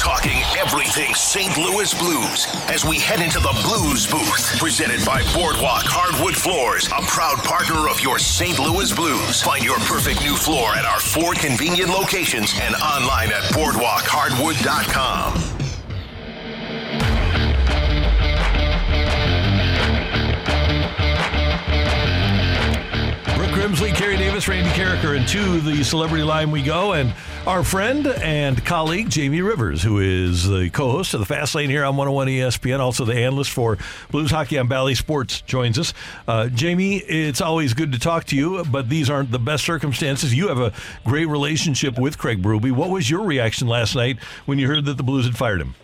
Talking everything St. Louis Blues as we head into the Blues Booth. Presented by Boardwalk Hardwood Floors, a proud partner of your St. Louis Blues. Find your perfect new floor at our four convenient locations and online at boardwalkhardwood.com. Grimsley, Kerry Davis, Randy Karraker, and to the celebrity line we go. And our friend and colleague, Jamie Rivers, who is the co host of the Fast Lane here on 101 ESPN, also the analyst for Blues Hockey on Bally Sports, joins us. Uh, Jamie, it's always good to talk to you, but these aren't the best circumstances. You have a great relationship with Craig Berube. What was your reaction last night when you heard that the Blues had fired him?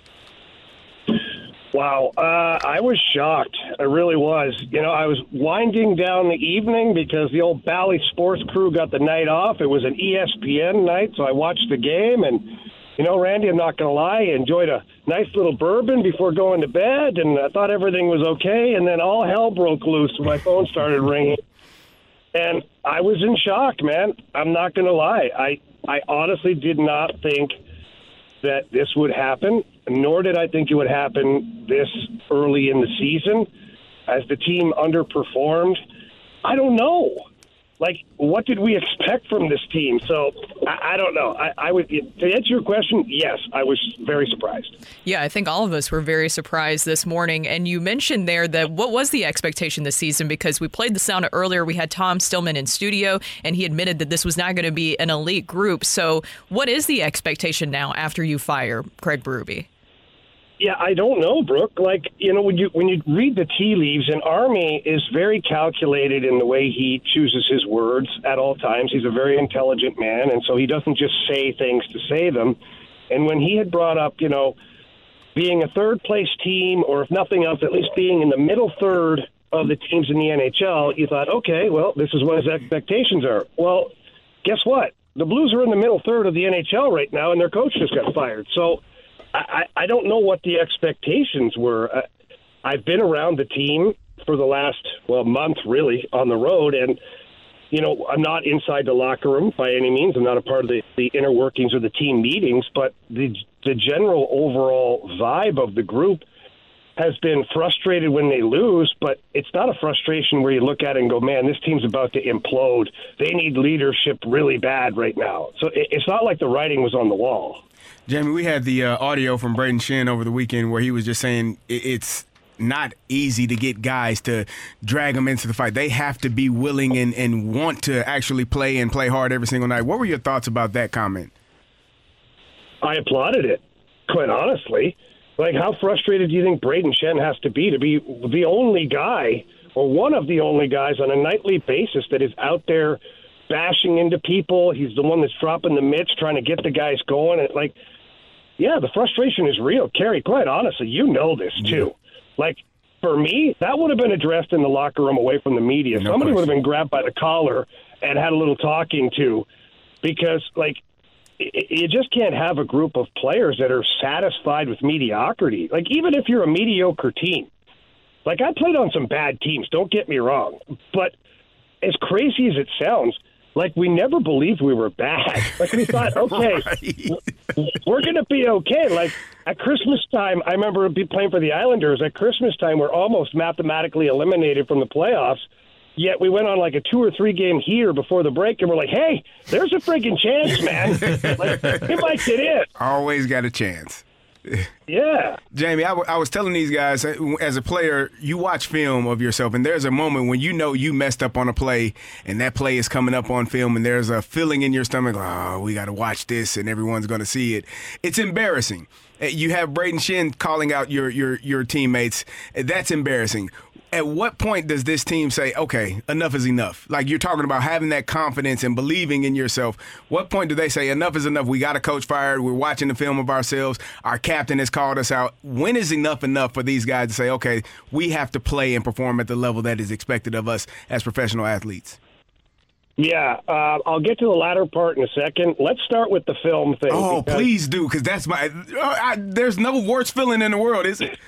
Wow, uh, I was shocked. I really was. You know, I was winding down the evening because the old Bally Sports crew got the night off. It was an ESPN night, so I watched the game. And, you know, Randy, I'm not going to lie, I enjoyed a nice little bourbon before going to bed, and I thought everything was okay. And then all hell broke loose my phone started ringing. And I was in shock, man. I'm not going to lie. I, I honestly did not think that this would happen, nor did I think it would happen this early in the season as the team underperformed. I don't know. Like, what did we expect from this team? So, I, I don't know. I, I would, to answer your question, yes, I was very surprised. Yeah, I think all of us were very surprised this morning. And you mentioned there that what was the expectation this season? Because we played the sound earlier. We had Tom Stillman in studio, and he admitted that this was not going to be an elite group. So, what is the expectation now after you fire Craig Berube? Yeah, I don't know, Brooke. Like you know, when you when you read the tea leaves, and Army is very calculated in the way he chooses his words at all times. He's a very intelligent man, and so he doesn't just say things to say them. And when he had brought up, you know, being a third place team, or if nothing else, at least being in the middle third of the teams in the NHL, you thought, okay, well, this is what his expectations are. Well, guess what? The Blues are in the middle third of the NHL right now, and their coach just got fired. So. I, I don't know what the expectations were. Uh, I've been around the team for the last well month, really, on the road, and you know I'm not inside the locker room by any means. I'm not a part of the, the inner workings or the team meetings, but the the general overall vibe of the group has been frustrated when they lose, but it's not a frustration where you look at it and go, man, this team's about to implode. They need leadership really bad right now. So it's not like the writing was on the wall. Jamie, we had the uh, audio from Brayden Schenn over the weekend where he was just saying it's not easy to get guys to drag them into the fight. They have to be willing and, and want to actually play and play hard every single night. What were your thoughts about that comment? I applauded it, quite honestly. Like, how frustrated do you think Brayden Schenn has to be to be the only guy or one of the only guys on a nightly basis that is out there bashing into people? He's the one that's dropping the mitts, trying to get the guys going. And, like, yeah, the frustration is real. Kerry, quite honestly, you know this too. Like, for me, that would have been addressed in the locker room away from the media. No Somebody would have been grabbed by the collar and had a little talking to because, like, you just can't have a group of players that are satisfied with mediocrity. Like, even if you're a mediocre team, like, I played on some bad teams, don't get me wrong. But as crazy as it sounds, like, we never believed we were bad. Like, we thought, okay, we're going to be okay. Like at Christmas time, I remember be playing for the Islanders. At Christmas time, we're almost mathematically eliminated from the playoffs. Yet we went on like a two or three game heater before the break, and we're like, "Hey, there's a freaking chance, man! like, it might get in." Always got a chance. Yeah. Jamie, I, w- I was telling these guys uh, as a player, you watch film of yourself, and there's a moment when you know you messed up on a play, and that play is coming up on film, and there's a feeling in your stomach, oh, we got to watch this, and everyone's going to see it. It's embarrassing. Uh, You have Brayden Schenn calling out your your your teammates. Uh, That's embarrassing. At what point does this team say, okay, enough is enough? Like you're talking about having that confidence and believing in yourself. What point do they say, enough is enough? We got a coach fired. We're watching the film of ourselves. Our captain has called us out. When is enough enough for these guys to say, okay, we have to play and perform at the level that is expected of us as professional athletes? Yeah, uh, I'll get to the latter part in a second. Let's start with the film thing. Oh, because- please do, because that's my. I, there's no worse feeling in the world, is it?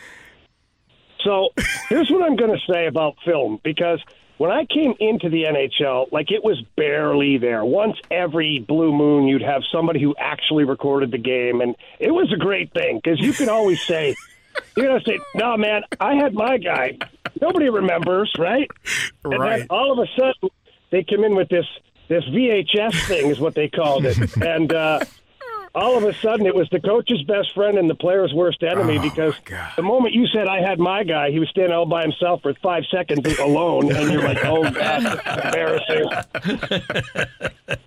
So here's what I'm going to say about film because when I came into the NHL, like it was barely there. Once every blue moon, you'd have somebody who actually recorded the game, and it was a great thing because you could always say, "You're going to say, no, man, I had my guy." Nobody remembers, right? And then Right. all of a sudden, they come in with this this VHS thing, is what they called it, and. uh all of a sudden it was the coach's best friend and the player's worst enemy oh, because the moment you said I had my guy, he was standing all by himself for five seconds alone, and you're like, oh god, that's embarrassing.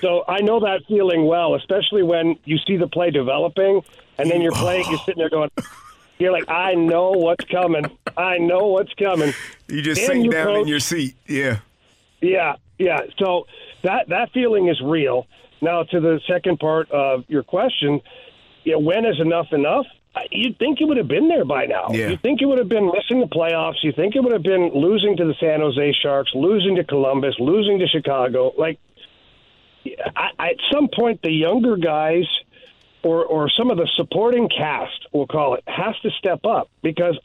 so I know that feeling well, especially when you see the play developing, and then you're oh. playing, you're sitting there going. You're like, I know what's coming. I know what's coming. You just sink you, down in your seat. Yeah. Yeah, yeah. So that that feeling is real. Now to the second part of your question, you know, when is enough enough? You'd think it would have been there by now. Yeah. You'd think it would have been missing the playoffs. You think it would have been losing to the San Jose Sharks, losing to Columbus, losing to Chicago. Like, I, I, at some point, the younger guys or or some of the supporting cast, we'll call it, has to step up because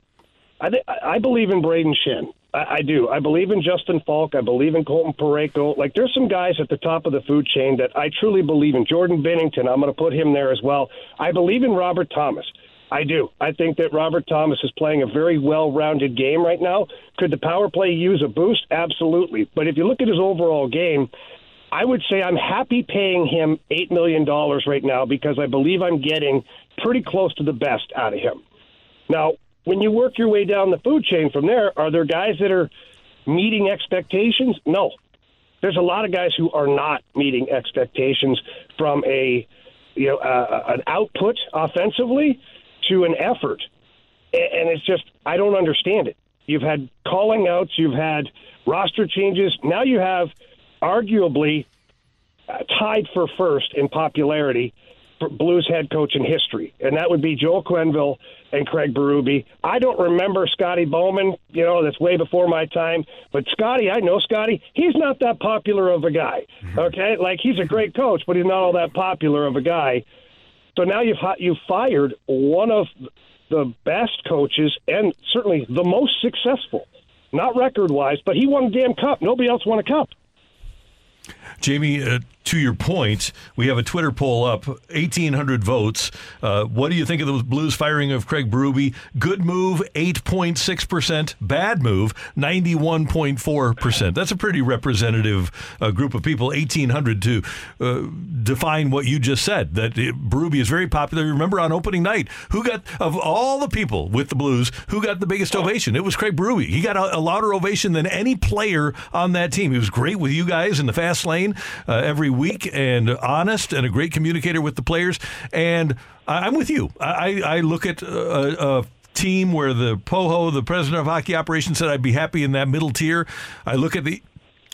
I, th- I believe in Brayden Schenn. I, I do. I believe in Justin Faulk. I believe in Colton Parayko. Like, there's some guys at the top of the food chain that I truly believe in. Jordan Binnington, I'm going to put him there as well. I believe in Robert Thomas. I do. I think that Robert Thomas is playing a very well rounded game right now. Could the power play use a boost? Absolutely. But if you look at his overall game, I would say I'm happy paying him $8 million right now because I believe I'm getting pretty close to the best out of him. Now, when you work your way down the food chain from there, are there guys that are meeting expectations? No. There's a lot of guys who are not meeting expectations from a you know uh, an output offensively to an effort, and it's just I don't understand it. You've had calling outs, you've had roster changes, now you have arguably uh, tied for first in popularity Blues head coach in history, and that would be Joel Quenneville and Craig Berube. I don't remember Scotty Bowman. You know, that's way before my time. But Scotty, I know Scotty. He's not that popular of a guy. Mm-hmm. Okay, like he's a great coach, but he's not all that popular of a guy. So now you've you've fired one of the best coaches and certainly the most successful, not record wise, but he won a damn cup. Nobody else won a cup. Jamie, uh, to your point, we have a Twitter poll up, 1,800 votes. Uh, what do you think of the Blues firing of Craig Berube? Good move, 8.6%. Bad move, 91.4%. That's a pretty representative uh, group of people, 1,800 to uh, define what you just said, that uh, Berube is very popular. Remember on opening night, who got, of all the people with the Blues, who got the biggest ovation? It was Craig Berube. He got a, a louder ovation than any player on that team. He was great with you guys in the fast lane uh, every week and honest and a great communicator with the players. And I- I'm with you. I, I look at a, a team where the Poho, the president of hockey operations, said I'd be happy in that middle tier. I look at the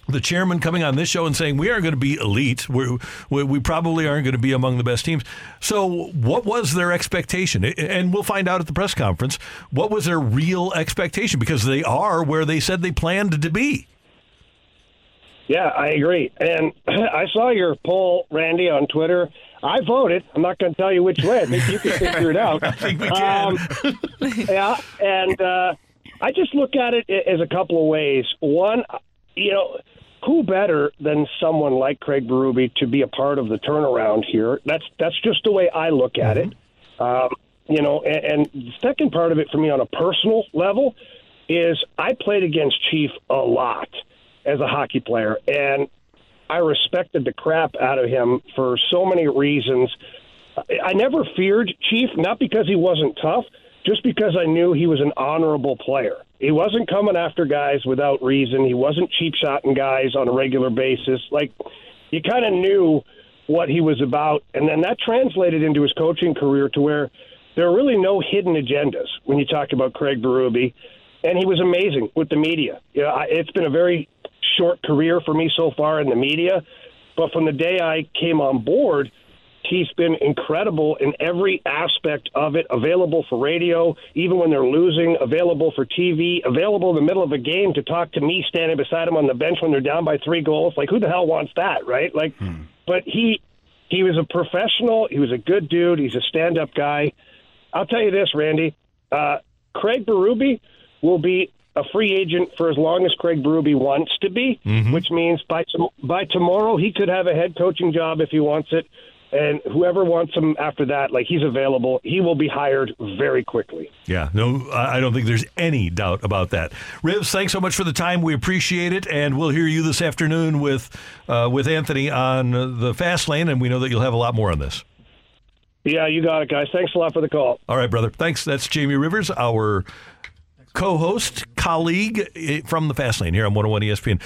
the chairman coming on this show and saying we aren't going to be elite. We're, we we probably aren't going to be among the best teams. So, what was their expectation? And we'll find out at the press conference. What was their real expectation? Because they are where they said they planned to be. Yeah, I agree. And I saw your poll, Randy, on Twitter. I voted. I'm not going to tell you which way. I think you can figure it out. I think we can. Um, yeah, and uh, I just look at it as a couple of ways. One, you know, who better than someone like Craig Berube to be a part of the turnaround here? That's that's just the way I look at it. Um, you know, and, and the second part of it for me on a personal level is I played against Chief a lot as a hockey player, and I respected the crap out of him for so many reasons. I never feared Chief, not because he wasn't tough, just because I knew he was an honorable player. He wasn't coming after guys without reason. He wasn't cheap shotting guys on a regular basis. Like you kind of knew what he was about, and then that translated into his coaching career to where there are really no hidden agendas when you talk about Craig Berube, and he was amazing with the media. You know, it's been a very short career for me so far in the media, but from the day I came on board He's been incredible in every aspect of it, available for radio, even when they're losing, available for TV, available in the middle of a game to talk to me standing beside him on the bench when they're down by three goals. Like, who the hell wants that, right? Like, hmm. but he he was a professional. He was a good dude. He's a stand up guy. I'll tell you this, Randy. Uh, Craig Berube will be a free agent for as long as Craig Berube wants to be, mm-hmm. which means by by tomorrow he could have a head coaching job if he wants it and whoever wants him after that, like he's available, he will be hired very quickly. Yeah, no, I don't think there's any doubt about that. Rivs, thanks so much for the time. We appreciate it, and we'll hear you this afternoon with uh, with Anthony on the fast lane, and we know that you'll have a lot more on this. Yeah, you got it, guys. Thanks a lot for the call. All right, brother. Thanks. That's Jamie Rivers, our co-host, colleague eh, from the fast lane here on 101 ESPN.